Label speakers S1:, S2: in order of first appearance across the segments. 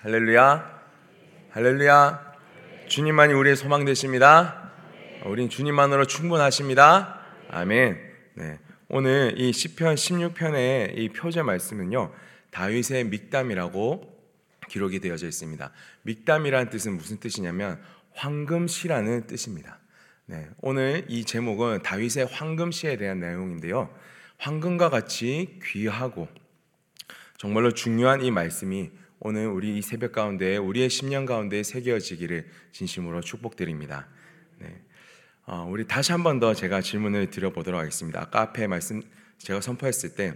S1: 할렐루야. 할렐루야. 주님만이 우리의 소망 되십니다. 우린 주님만으로 충분하십니다. 아멘. 네. 오늘 이 시편 16편의 이 표제 말씀은요. 다윗의 믹담이라고 기록이 되어져 있습니다. 믹담이라는 뜻은 무슨 뜻이냐면 황금시라는 뜻입니다. 네. 오늘 이 제목은 다윗의 황금시에 대한 내용인데요. 황금과 같이 귀하고 정말로 중요한 이 말씀이 오늘 우리 이 새벽 가운데 우리의 심령 가운데 새겨지기를 진심으로 축복드립니다. 네. 어, 우리 다시 한 번 더 제가 질문을 드려보도록 하겠습니다. 아까 앞에 말씀 제가 선포했을 때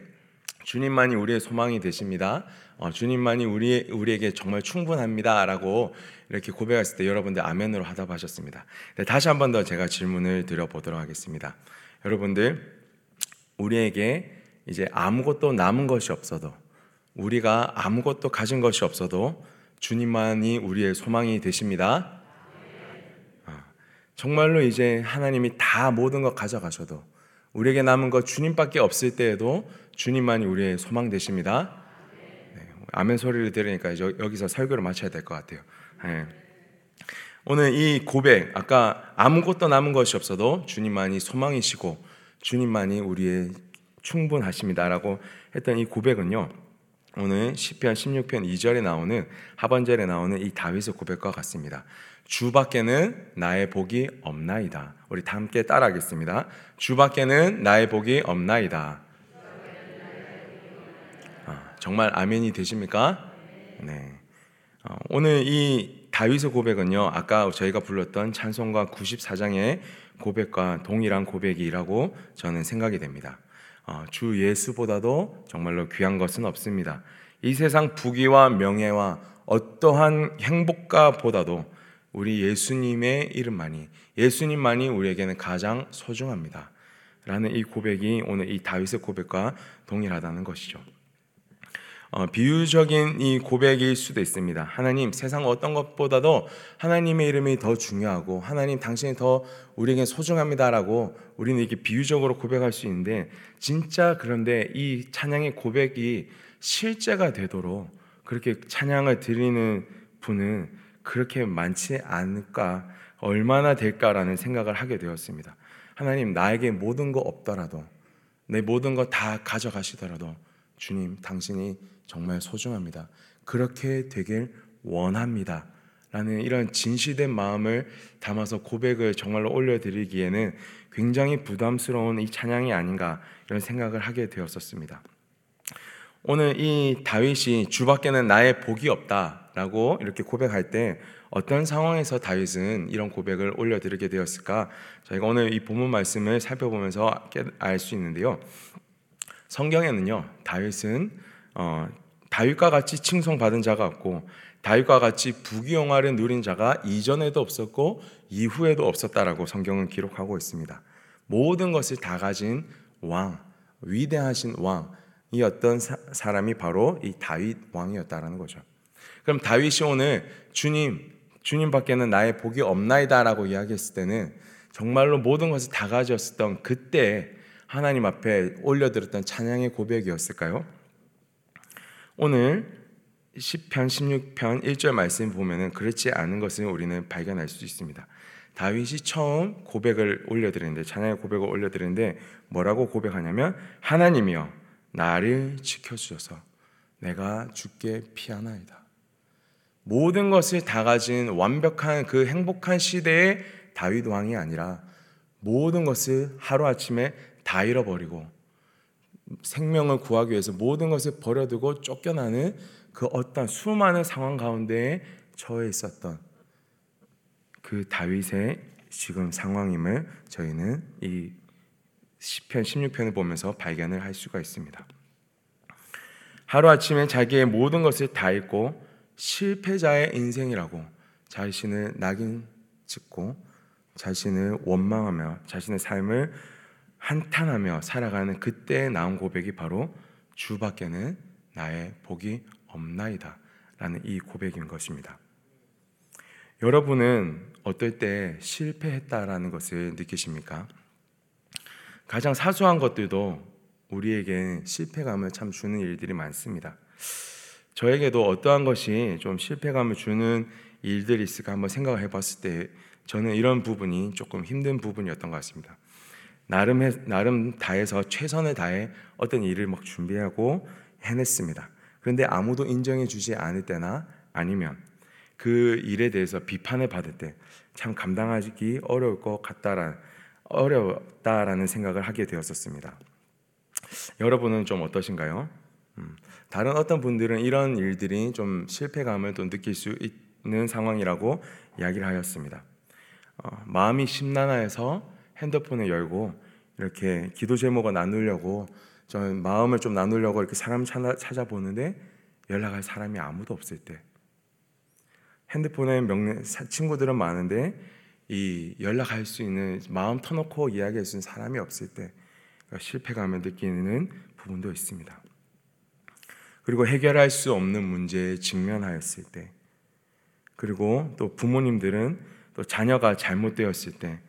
S1: 주님만이 우리의 소망이 되십니다. 어, 주님만이 우리 우리에게 정말 충분합니다라고 이렇게 고백했을 때 여러분들 아멘으로 하답하셨습니다. 네, 다시 한 번 더 제가 질문을 드려보도록 하겠습니다. 여러분들 우리에게 이제 아무것도 남은 것이 없어도 우리가 아무것도 가진 것이 없어도 주님만이 우리의 소망이 되십니다. 아, 정말로 이제 하나님이 다 모든 것 가져가셔도 우리에게 남은 것 주님밖에 없을 때에도 주님만이 우리의 소망 되십니다. 네, 아멘 소리를 들으니까 여기서 설교를 마쳐야 될 것 같아요. 네. 오늘 이 고백, 아까 아무것도 남은 것이 없어도 주님만이 소망이시고 주님만이 우리의 충분하십니다라고 했던 이 고백은요. 오늘 시편 16편 2절에 나오는 하반절에 나오는 이 다윗의 고백과 같습니다. 주밖에는 나의 복이 없나이다. 우리 다 함께 따라하겠습니다. 주밖에는 나의 복이 없나이다. 아, 정말 아멘이 되십니까? 네. 어, 오늘 이 다윗의 고백은요. 아까 저희가 불렀던 찬송가 94장의 고백과 동일한 고백이라고 저는 생각이 됩니다. 어, 주 예수보다도 정말로 귀한 것은 없습니다. 이 세상 부귀와 명예와 어떠한 행복가 보다도 우리 예수님의 이름만이 예수님만이 우리에게는 가장 소중합니다. 라는 이 고백이 오늘 이 다윗의 고백과 동일하다는 것이죠. 어, 비유적인 이 고백일 수도 있습니다. 하나님, 세상 어떤 것보다도 하나님의 이름이 더 중요하고 하나님 당신이 더 우리에게 소중합니다라고 우리는 이렇게 비유적으로 고백할 수 있는데 진짜 그런데 이 찬양의 고백이 실제가 되도록 그렇게 찬양을 드리는 분은 그렇게 많지 않을까 얼마나 될까라는 생각을 하게 되었습니다. 하나님 나에게 모든 거 없더라도 내 모든 거 다 가져가시더라도 주님 당신이 정말 소중합니다. 그렇게 되길 원합니다. 라는 이런 진실된 마음을 담아서 고백을 정말로 올려드리기에는 굉장히 부담스러운 이 찬양이 아닌가 이런 생각을 하게 되었었습니다. 오늘 이 다윗이 주밖에는 나의 복이 없다라고 이렇게 고백할 때 어떤 상황에서 다윗은 이런 고백을 올려드리게 되었을까? 저희가 오늘 이 본문 말씀을 살펴보면서 알 수 있는데요. 성경에는요, 다윗은 어, 다윗과 같이 칭송받은 자가 없고 다윗과 같이 부귀영화를 누린 자가 이전에도 없었고 이후에도 없었다라고 성경은 기록하고 있습니다. 모든 것을 다 가진 왕, 위대하신 왕이 어떤 사, 람이 바로 이 다윗 왕이었다라는 거죠. 그럼 다윗이 오늘 주님, 주님밖에는 나의 복이 없나이다라고 이야기했을 때는 정말로 모든 것을 다 가졌었던 그때 하나님 앞에 올려드렸던 찬양의 고백이었을까요? 오늘 10편 16편 1절 말씀 보면은 그렇지 않은 것을 우리는 발견할 수 있습니다. 다윗이 처음 고백을 올려드리는데 찬양의 고백을 올려드리는데 뭐라고 고백하냐면 하나님이여 나를 지켜주셔서 내가 죽게 피하나이다. 모든 것을 다 가진 완벽한 그 행복한 시대의 다윗 왕이 아니라 모든 것을 하루 아침에 다 잃어버리고 생명을 구하기 위해서 모든 것을 버려두고 쫓겨나는 그 어떤 수많은 상황 가운데 처해 있었던 그 다윗의 지금 상황임을 저희는 이 시편 16편을 보면서 발견을 할 수가 있습니다. 하루아침에 자기의 모든 것을 다 잃고 실패자의 인생이라고 자신을 낙인 찍고 자신을 원망하며 자신의 삶을 한탄하며 살아가는 그때 나온 고백이 바로 주밖에는 나의 복이 없나이다 라는 이 고백인 것입니다. 여러분은 어떨 때 실패했다라는 것을 느끼십니까? 가장 사소한 것들도 우리에게 실패감을 참 주는 일들이 많습니다. 저에게도 어떠한 것이 좀 실패감을 주는 일들이 있을까 한번 생각을 해봤을 때 저는 이런 부분이 조금 힘든 부분이었던 것 같습니다. 나름 해, 나름 다해서 최선을 다해 어떤 일을 막 준비하고 해냈습니다. 그런데 아무도 인정해 주지 않을 때나 아니면 그 일에 대해서 비판을 받을 때 참 감당하기 어려울 것 같다라는 어렵다라는 생각을 하게 되었었습니다. 여러분은 좀 어떠신가요? 음, 다른 어떤 분들은 이런 일들이 좀 실패감을 또 느낄 수 있는 상황이라고 이야기를 하였습니다. 어, 마음이 심란해서 핸드폰을 열고 이렇게 기도 제목을 나누려고 저는 마음을 좀 나누려고 이렇게 사람 찾아보는데 연락할 사람이 아무도 없을 때 핸드폰에 명 친구들은 많은데 이 연락할 수 있는 마음 터놓고 이야기할 수 있는 사람이 없을 때 실패감을 느끼는 부분도 있습니다. 그리고 해결할 수 없는 문제에 직면하였을 때 그리고 또 부모님들은 또 자녀가 잘못되었을 때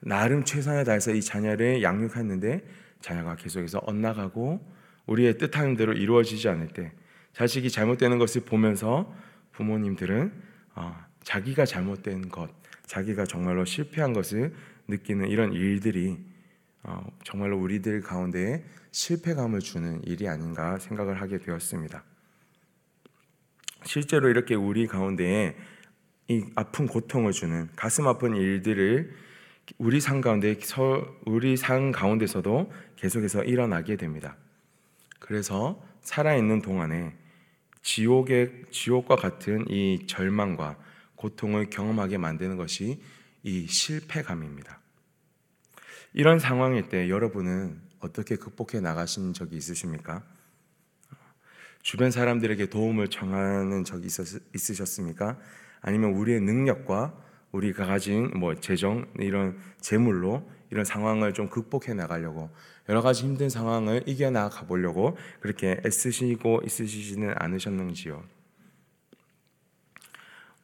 S1: 나름 최선을 다해서 이 자녀를 양육했는데 자녀가 계속해서 엇나가고 우리의 뜻하는 대로 이루어지지 않을 때 자식이 잘못되는 것을 보면서 부모님들은 어, 자기가 잘못된 것, 자기가 정말로 실패한 것을 느끼는 이런 일들이 어, 정말로 우리들 가운데 실패감을 주는 일이 아닌가 생각을 하게 되었습니다. 실제로 이렇게 우리 가운데에 이 아픈 고통을 주는 가슴 아픈 일들을 우리 삶 가운데 우리 삶 가운데서도 계속해서 일어나게 됩니다. 그래서 살아 있는 동안에 지옥의 지옥과 같은 이 절망과 고통을 경험하게 만드는 것이 이 실패감입니다. 이런 상황일 때 여러분은 어떻게 극복해 나가신 적이 있으십니까? 주변 사람들에게 도움을 청하는 적이 있으셨습니까? 아니면 우리의 능력과 우리가 가진 뭐 재정 이런 재물로 이런 상황을 좀 극복해 나가려고 여러 가지 힘든 상황을 이겨 나가 보려고 그렇게 애쓰시고 있으시지는 않으셨는지요?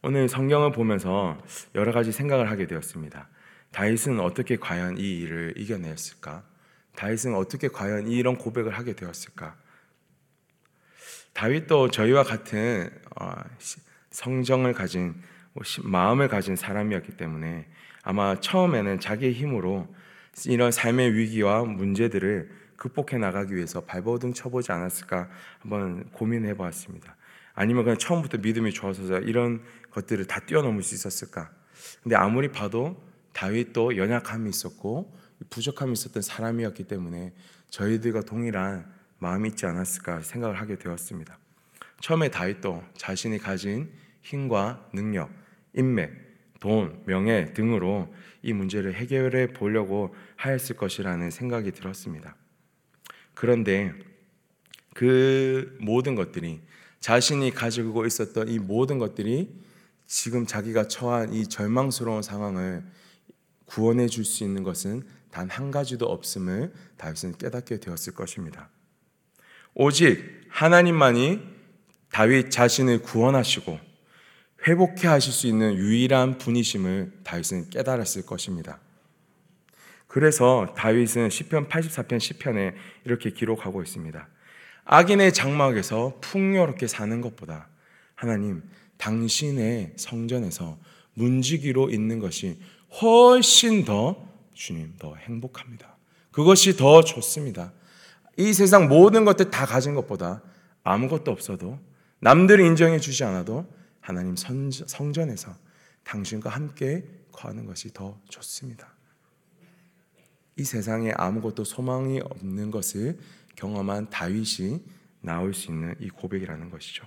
S1: 오늘 성경을 보면서 여러 가지 생각을 하게 되었습니다. 다윗은 어떻게 과연 이 일을 이겨냈을까? 다윗은 어떻게 과연 이런 고백을 하게 되었을까? 다윗도 저희와 같은 어, 성정을 가진 뭐 마음을 가진 사람이었기 때문에 아마 처음에는 자기의 힘으로 이런 삶의 위기와 문제들을 극복해 나가기 위해서 발버둥 쳐보지 않았을까 한번 고민해 보았습니다. 아니면 그냥 처음부터 믿음이 좋아서 이런 것들을 다 뛰어넘을 수 있었을까? 근데 아무리 봐도 다윗도 연약함이 있었고 부족함이 있었던 사람이었기 때문에 저희들과 동일한 마음이 있지 않았을까 생각을 하게 되었습니다. 처음에 다윗도 자신이 가진 힘과 능력, 인맥, 돈, 명예 등으로 이 문제를 해결해 보려고 하였을 것이라는 생각이 들었습니다. 그런데 그 모든 것들이 자신이 가지고 있었던 이 모든 것들이 지금 자기가 처한 이 절망스러운 상황을 구원해 줄 수 있는 것은 단 한 가지도 없음을 다윗은 깨닫게 되었을 것입니다. 오직 하나님만이 다윗 자신을 구원하시고 회복해 하실 수 있는 유일한 분이심을 다윗은 깨달았을 것입니다. 그래서 다윗은 시편 84편 시편에 이렇게 기록하고 있습니다. 악인의 장막에서 풍요롭게 사는 것보다 하나님 당신의 성전에서 문지기로 있는 것이 훨씬 더 주님 더 행복합니다. 그것이 더 좋습니다. 이 세상 모든 것들 다 가진 것보다 아무것도 없어도 남들이 인정해 주지 않아도 하나님 성전에서 당신과 함께 거하는 것이 더 좋습니다. 이 세상에 아무것도 소망이 없는 것을 경험한 다윗이 나올 수 있는 이 고백이라는 것이죠.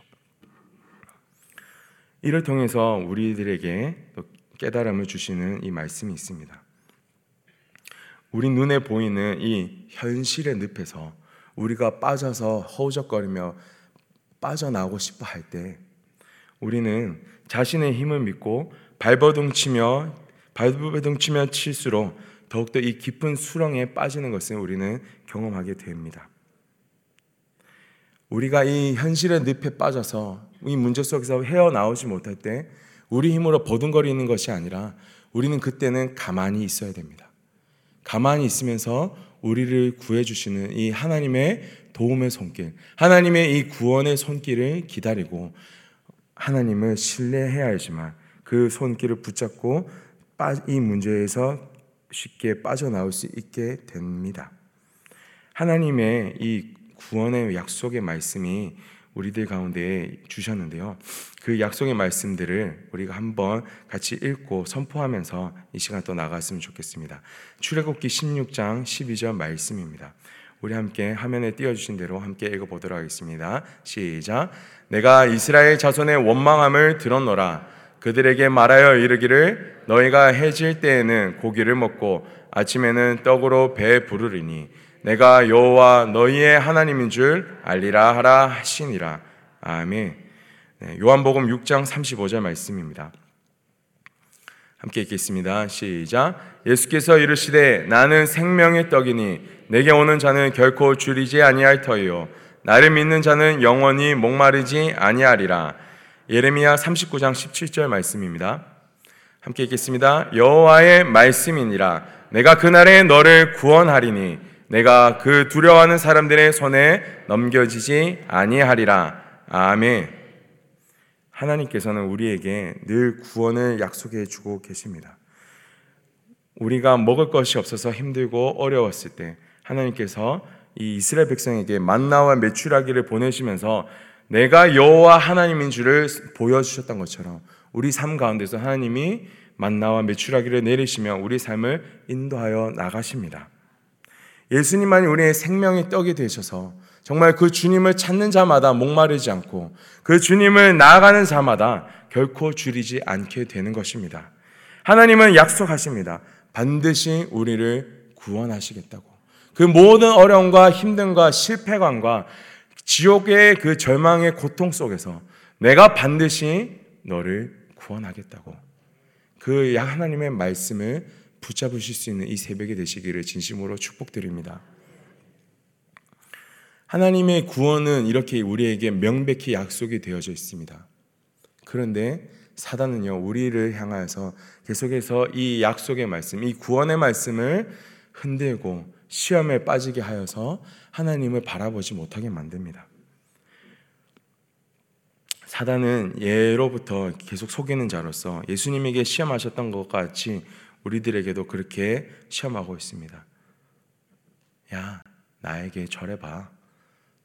S1: 이를 통해서 우리들에게 깨달음을 주시는 이 말씀이 있습니다. 우리 눈에 보이는 이 현실의 늪에서 우리가 빠져서 허우적거리며 빠져나오고 싶어 할 때 우리는 자신의 힘을 믿고 발버둥 치며 발버둥 치며 칠수록 더욱더 이 깊은 수렁에 빠지는 것을 우리는 경험하게 됩니다. 우리가 이 현실의 늪에 빠져서 이 문제 속에서 헤어나오지 못할 때 우리 힘으로 버둥거리는 것이 아니라 우리는 그때는 가만히 있어야 됩니다. 가만히 있으면서 우리를 구해 주시는 이 하나님의 도움의 손길, 하나님의 이 구원의 손길을 기다리고 하나님을 신뢰해야 하지만 그 손길을 붙잡고 이 문제에서 쉽게 빠져나올 수 있게 됩니다. 하나님의 이 구원의 약속의 말씀이 우리들 가운데 주셨는데요. 그 약속의 말씀들을 우리가 한번 같이 읽고 선포하면서 이 시간 또 나갔으면 좋겠습니다. 출애굽기 16장 12절 말씀입니다. 우리 함께 화면에 띄워주신 대로 함께 읽어보도록 하겠습니다. 시작. 내가 이스라엘 자손의 원망함을 들었노라. 그들에게 말하여 이르기를 너희가 해질 때에는 고기를 먹고 아침에는 떡으로 배 부르리니 내가 여호와 너희의 하나님인 줄 알리라 하라 하시니라. 아멘. 네, 요한복음 6장 35절 말씀입니다. 함께 읽겠습니다. 시작. 예수께서 이르시되 나는 생명의 떡이니 내게 오는 자는 결코 줄이지 아니할 터이요 나를 믿는 자는 영원히 목마르지 아니하리라. 예레미야 39장 17절 말씀입니다. 함께 읽겠습니다. 여호와의 말씀이니라 내가 그날에 너를 구원하리니 내가 그 두려워하는 사람들의 손에 넘겨지지 아니하리라. 아멘. 하나님께서는 우리에게 늘 구원을 약속해 주고 계십니다. 우리가 먹을 것이 없어서 힘들고 어려웠을 때 하나님께서 이 이스라엘 백성에게 만나와 메추라기를 보내시면서 내가 여호와 하나님인 줄을 보여주셨던 것처럼 우리 삶 가운데서 하나님이 만나와 메추라기를 내리시며 우리 삶을 인도하여 나가십니다. 예수님만이 우리의 생명의 떡이 되셔서 정말 그 주님을 찾는 자마다 목마르지 않고 그 주님을 나아가는 자마다 결코 줄이지 않게 되는 것입니다. 하나님은 약속하십니다. 반드시 우리를 구원하시겠다고. 그 모든 어려움과 힘듦과 실패감과 지옥의 그 절망의 고통 속에서 내가 반드시 너를 구원하겠다고. 그 하나님의 말씀을 붙잡으실 수 있는 이 새벽이 되시기를 진심으로 축복드립니다. 하나님의 구원은 이렇게 우리에게 명백히 약속이 되어져 있습니다. 그런데 사단은요, 우리를 향하여서 계속해서 이 약속의 말씀, 이 구원의 말씀을 흔들고 시험에 빠지게 하여서 하나님을 바라보지 못하게 만듭니다. 사단은 예로부터 계속 속이는 자로서 예수님에게 시험하셨던 것 같이 우리들에게도 그렇게 시험하고 있습니다. 야, 나에게 절해봐.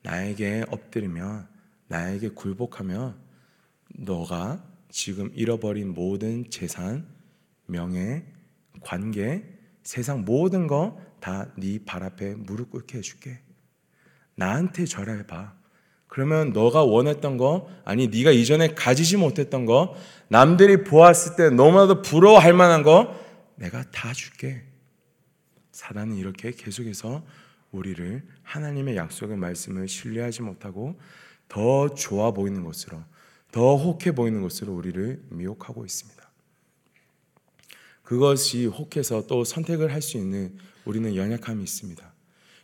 S1: 나에게 엎드리면, 나에게 굴복하면, 너가 지금 잃어버린 모든 재산, 명예, 관계, 세상 모든 거 다 네 발 앞에 무릎 꿇게 해줄게. 나한테 절해봐. 그러면 너가 원했던 거, 아니 네가 이전에 가지지 못했던 거, 남들이 보았을 때 너무나도 부러워할 만한 거, 내가 다 줄게. 사단은 이렇게 계속해서 우리를 하나님의 약속의 말씀을 신뢰하지 못하고 더 좋아 보이는 것으로, 더 혹해 보이는 것으로 우리를 미혹하고 있습니다. 그것이 혹해서 또 선택을 할 수 있는 우리는 연약함이 있습니다.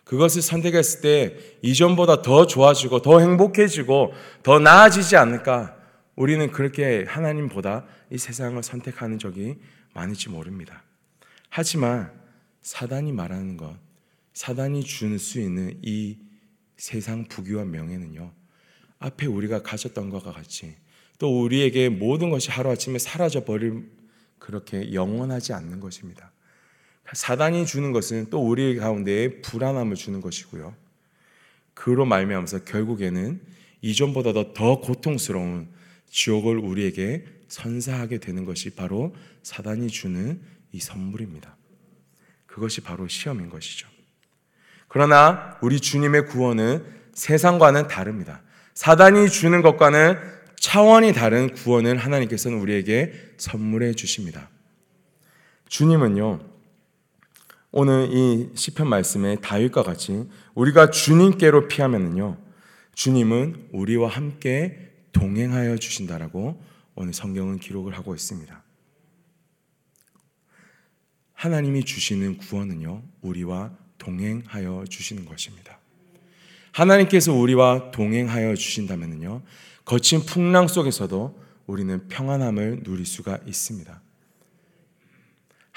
S1: 그것을 선택했을 때 이전보다 더 좋아지고 더 행복해지고 더 나아지지 않을까? 우리는 그렇게 하나님보다 이 세상을 선택하는 적이 많을지 모릅니다. 하지만 사단이 말하는 것, 사단이 줄 수 있는 이 세상 부귀와 명예는요, 앞에 우리가 가졌던 것과 같이 또 우리에게 모든 것이 하루아침에 사라져 버릴 그렇게 영원하지 않는 것입니다. 사단이 주는 것은 또 우리 가운데에 불안함을 주는 것이고요. 그로 말미암아서 결국에는 이전보다도 더 고통스러운 지옥을 우리에게 선사하게 되는 것이 바로 사단이 주는 이 선물입니다. 그것이 바로 시험인 것이죠. 그러나 우리 주님의 구원은 세상과는 다릅니다. 사단이 주는 것과는 차원이 다른 구원을 하나님께서는 우리에게 선물해 주십니다. 주님은요, 오늘 이 시편 말씀에 다윗과 같이 우리가 주님께로 피하면요, 주님은 우리와 함께 동행하여 주신다라고 오늘 성경은 기록을 하고 있습니다. 하나님이 주시는 구원은요, 우리와 동행하여 주시는 것입니다. 하나님께서 우리와 동행하여 주신다면요, 거친 풍랑 속에서도 우리는 평안함을 누릴 수가 있습니다.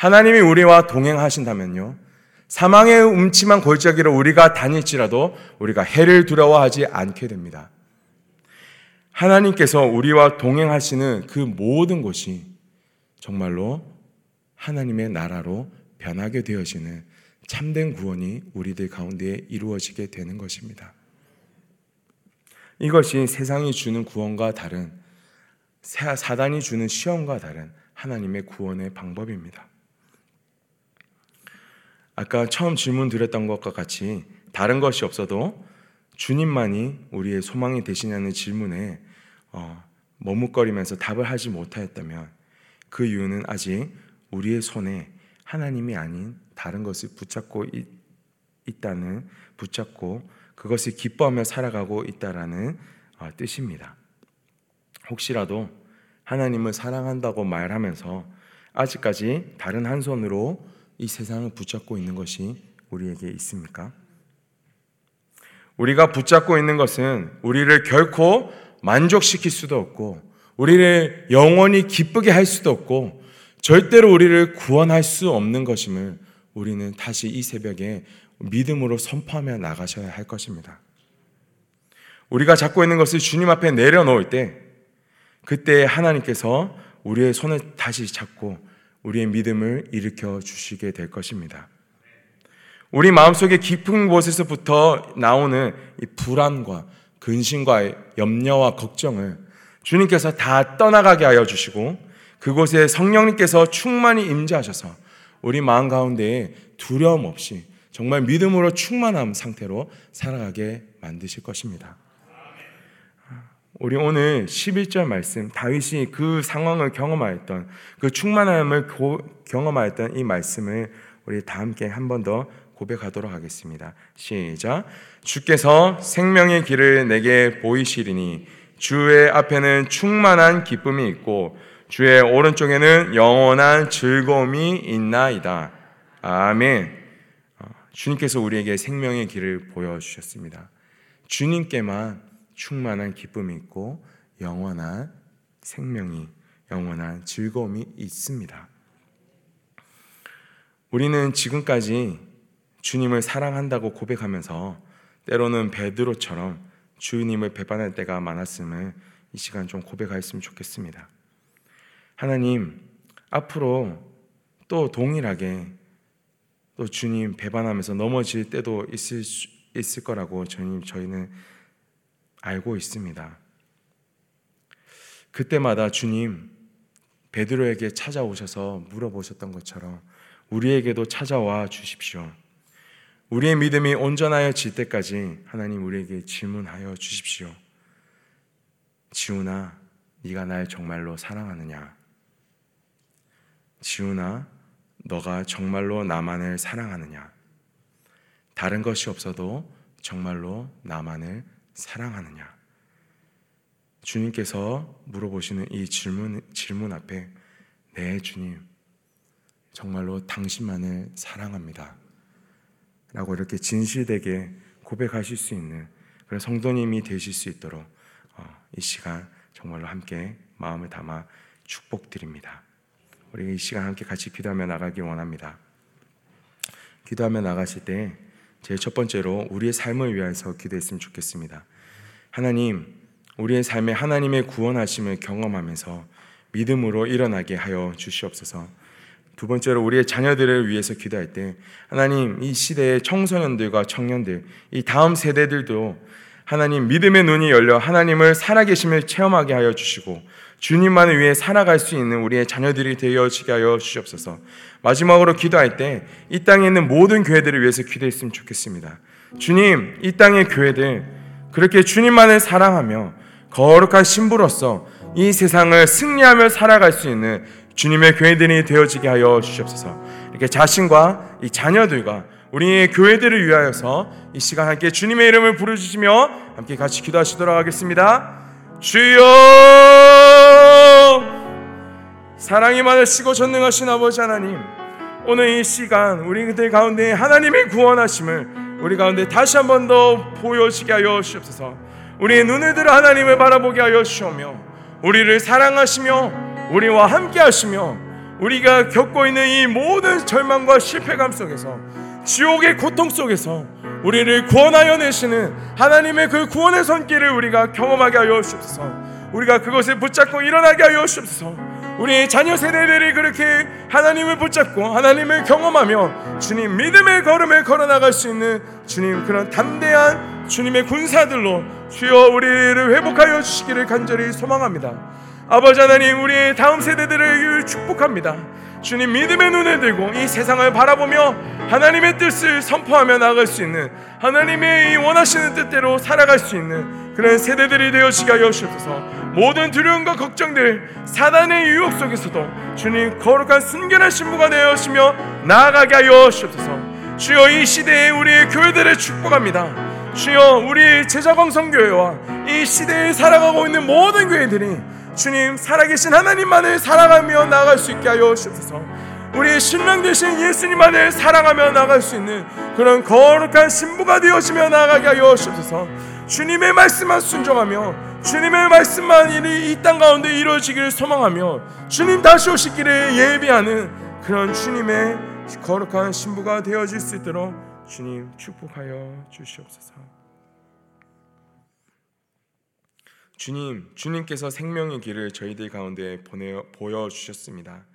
S1: 하나님이 우리와 동행하신다면요, 사망의 음침한 골짜기를 우리가 다닐지라도 우리가 해를 두려워하지 않게 됩니다. 하나님께서 우리와 동행하시는 그 모든 것이 정말로 하나님의 나라로 변하게 되어지는 참된 구원이 우리들 가운데 이루어지게 되는 것입니다. 이것이 세상이 주는 구원과 다른 사단이 주는 시험과 다른 하나님의 구원의 방법입니다. 아까 처음 질문 드렸던 것과 같이 다른 것이 없어도 주님만이 우리의 소망이 되시냐는 질문에 어, 머뭇거리면서 답을 하지 못하였다면 그 이유는 아직 우리의 손에 하나님이 아닌 다른 것을 붙잡고 있, 있다는 붙잡고 그것을 기뻐하며 살아가고 있다라는 어, 뜻입니다. 혹시라도 하나님을 사랑한다고 말하면서 아직까지 다른 한 손으로 이 세상을 붙잡고 있는 것이 우리에게 있습니까? 우리가 붙잡고 있는 것은 우리를 결코 만족시킬 수도 없고 우리를 영원히 기쁘게 할 수도 없고 절대로 우리를 구원할 수 없는 것임을 우리는 다시 이 새벽에 믿음으로 선포하며 나가셔야 할 것입니다. 우리가 잡고 있는 것을 주님 앞에 내려놓을 때 그때 하나님께서 우리의 손을 다시 잡고 우리의 믿음을 일으켜 주시게 될 것입니다. 우리 마음속에 깊은 곳에서부터 나오는 이 불안과 근심과 염려와 걱정을 주님께서 다 떠나가게 하여 주시고 그곳에 성령님께서 충만히 임재하셔서 우리 마음 가운데에 두려움 없이 정말 믿음으로 충만한 상태로 살아가게 만드실 것입니다. 우리 오늘 11절 말씀 다윗이 그 상황을 경험하였던 그 충만함을 경험하였던 이 말씀을 우리 다 함께 한 번 더 고백하도록 하겠습니다. 시작. 주께서 생명의 길을 내게 보이시리니 주의 앞에는 충만한 기쁨이 있고 주의 오른쪽에는 영원한 즐거움이 있나이다. 아멘. 어, 주님께서 우리에게 생명의 길을 보여주셨습니다. 주님께만 충만한 기쁨이 있고 영원한 생명이, 영원한 즐거움이 있습니다. 우리는 지금까지 주님을 사랑한다고 고백하면서 때로는 베드로처럼 주님을 배반할 때가 많았음을 이 시간 좀 고백하였으면 좋겠습니다. 하나님, 앞으로 또 동일하게 또 주님 배반하면서 넘어질 때도 있을, 있을 거라고 저희, 저희는 알고 있습니다. 그때마다 주님, 베드로에게 찾아오셔서 물어보셨던 것처럼 우리에게도 찾아와 주십시오. 우리의 믿음이 온전하여 질 때까지 하나님 우리에게 질문하여 주십시오. 지훈아, 네가 날 정말로 사랑하느냐? 지훈아, 너가 정말로 나만을 사랑하느냐? 다른 것이 없어도 정말로 나만을 사랑하느냐? 주님께서 물어보시는 이 질문, 질문 앞에 네, 주님, 정말로 당신만을 사랑합니다. 라고 이렇게 진실되게 고백하실 수 있는 그런 성도님이 되실 수 있도록 어, 이 시간 정말로 함께 마음을 담아 축복드립니다. 우리 이 시간 함께 같이 기도하며 나가기 원합니다. 기도하며 나가실 때 제일 첫 번째로 우리의 삶을 위해서 기도했으면 좋겠습니다. 하나님, 우리의 삶에 하나님의 구원하심을 경험하면서 믿음으로 일어나게 하여 주시옵소서. 두 번째로 우리의 자녀들을 위해서 기도할 때 하나님 이 시대의 청소년들과 청년들 이 다음 세대들도 하나님 믿음의 눈이 열려 하나님을 살아계심을 체험하게 하여 주시고 주님만을 위해 살아갈 수 있는 우리의 자녀들이 되어지게 하여 주시옵소서. 마지막으로 기도할 때 이 땅에 있는 모든 교회들을 위해서 기도했으면 좋겠습니다. 주님, 이 땅의 교회들 그렇게 주님만을 사랑하며 거룩한 신부로서 이 세상을 승리하며 살아갈 수 있는 주님의 교회들이 되어지게 하여 주시옵소서. 이렇게 자신과 이 자녀들과 우리의 교회들을 위하여서 이 시간 함께 주님의 이름을 부르주시며 함께 같이 기도하시도록 하겠습니다. 주여! 사랑이 많으시고 전능하신 아버지 하나님 오늘 이 시간 우리들 가운데 하나님의 구원하심을 우리 가운데 다시 한 번 더 보여지게 하여 주옵소서. 우리의 눈을 들어 하나님을 바라보게 하여 주시며 우리를 사랑하시며 우리와 함께 하시며 우리가 겪고 있는 이 모든 절망과 실패감 속에서
S2: 지옥의 고통 속에서 우리를 구원하여 내시는 하나님의 그 구원의 손길을 우리가 경험하게 하여 주옵소서. 우리가 그것을 붙잡고 일어나게 하여 주옵소서. 우리 자녀 세대들이 그렇게 하나님을 붙잡고 하나님을 경험하며 주님 믿음의 걸음을 걸어 나갈 수 있는 주님 그런 담대한 주님의 군사들로 주여 우리를 회복하여 주시기를 간절히 소망합니다. 아버지 하나님 우리 다음 세대들을 축복합니다. 주님 믿음의 눈을 들고 이 세상을 바라보며 하나님의 뜻을 선포하며 나갈 수 있는 하나님의 이 원하시는 뜻대로 살아갈 수 있는 그런 세대들이 되어지게 하여 주옵소서. 모든 두려움과 걱정들 사단의 유혹 속에서도 주님 거룩한 순결한 신부가 되어시며 나아가게 하여 주옵소서. 주여 이 시대에 우리 교회들을 축복합니다. 주여 우리 제자광성교회와 이 시대에 살아가고 있는 모든 교회들이 주님 살아계신 하나님만을 사랑하며 나아갈 수 있게 하여 주옵소서. 우리 신랑 되신 예수님만을 사랑하며 나아갈 수 있는 그런 거룩한 신부가 되어지며 나아가게 하여 주옵소서. 주님의 말씀만 순종하며 주님의 말씀만 이땅 가운데 이루어지기를 소망하며 주님 다시 오시기를 예비하는 그런 주님의 거룩한 신부가 되어질 수 있도록 주님 축복하여 주시옵소서. 주님, 주님께서 생명의 길을 저희들 가운데 보내 보여 주셨습니다.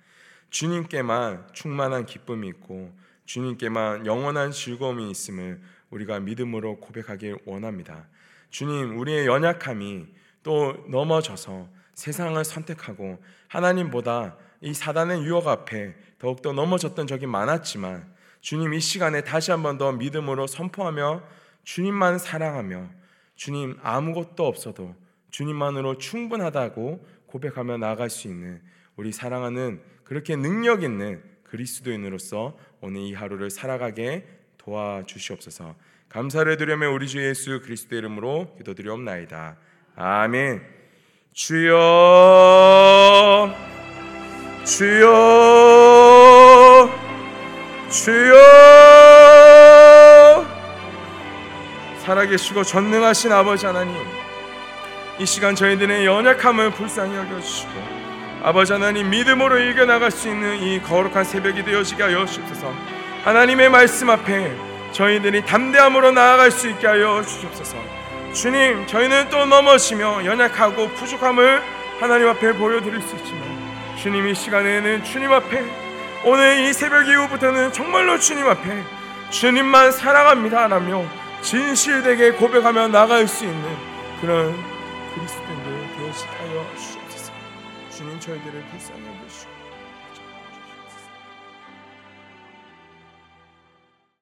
S2: 주님께만 충만한 기쁨이 있고 주님께만 영원한 즐거움이 있음을 우리가 믿음으로 고백하길 원합니다. 주님, 우리의 연약함이 또 넘어져서 세상을 선택하고 하나님보다 이 사단의 유혹 앞에 더욱더 넘어졌던 적이 많았지만 주님 이 시간에 다시 한번 더 믿음으로 선포하며 주님만 사랑하며 주님 아무것도 없어도 주님만으로 충분하다고 고백하며 나아갈 수 있는 우리 사랑하는 그렇게 능력 있는 그리스도인으로서 오늘 이 하루를 살아가게 도와주시옵소서. 감사를 드리며 우리 주 예수 그리스도 이름으로 기도드리옵나이다. 아멘. 주여 주여 주여 살아계시고 전능하신 아버지 하나님 이 시간 저희들의 연약함을 불쌍히 여겨주시고 아버지 하나님 믿음으로 이겨나갈 수 있는 이 거룩한 새벽이 되어지게 하여 주옵소서. 하나님의 말씀 앞에 저희들이 담대함으로 나아갈 수 있게 하여 주옵소서. 주님 저희는 또 넘어지며 연약하고 부족함을 하나님 앞에 보여드릴 수 있지만 주님 이 시간에는 주님 앞에 오늘 이 새벽 이후부터는 정말로 주님 앞에 주님만 사랑합니다 라며 진실되게 고백하며 나갈 수 있는 그런 그리스도인들 되어지게 하여 주옵소서. 주님 저희들을 불쌍히 여기시고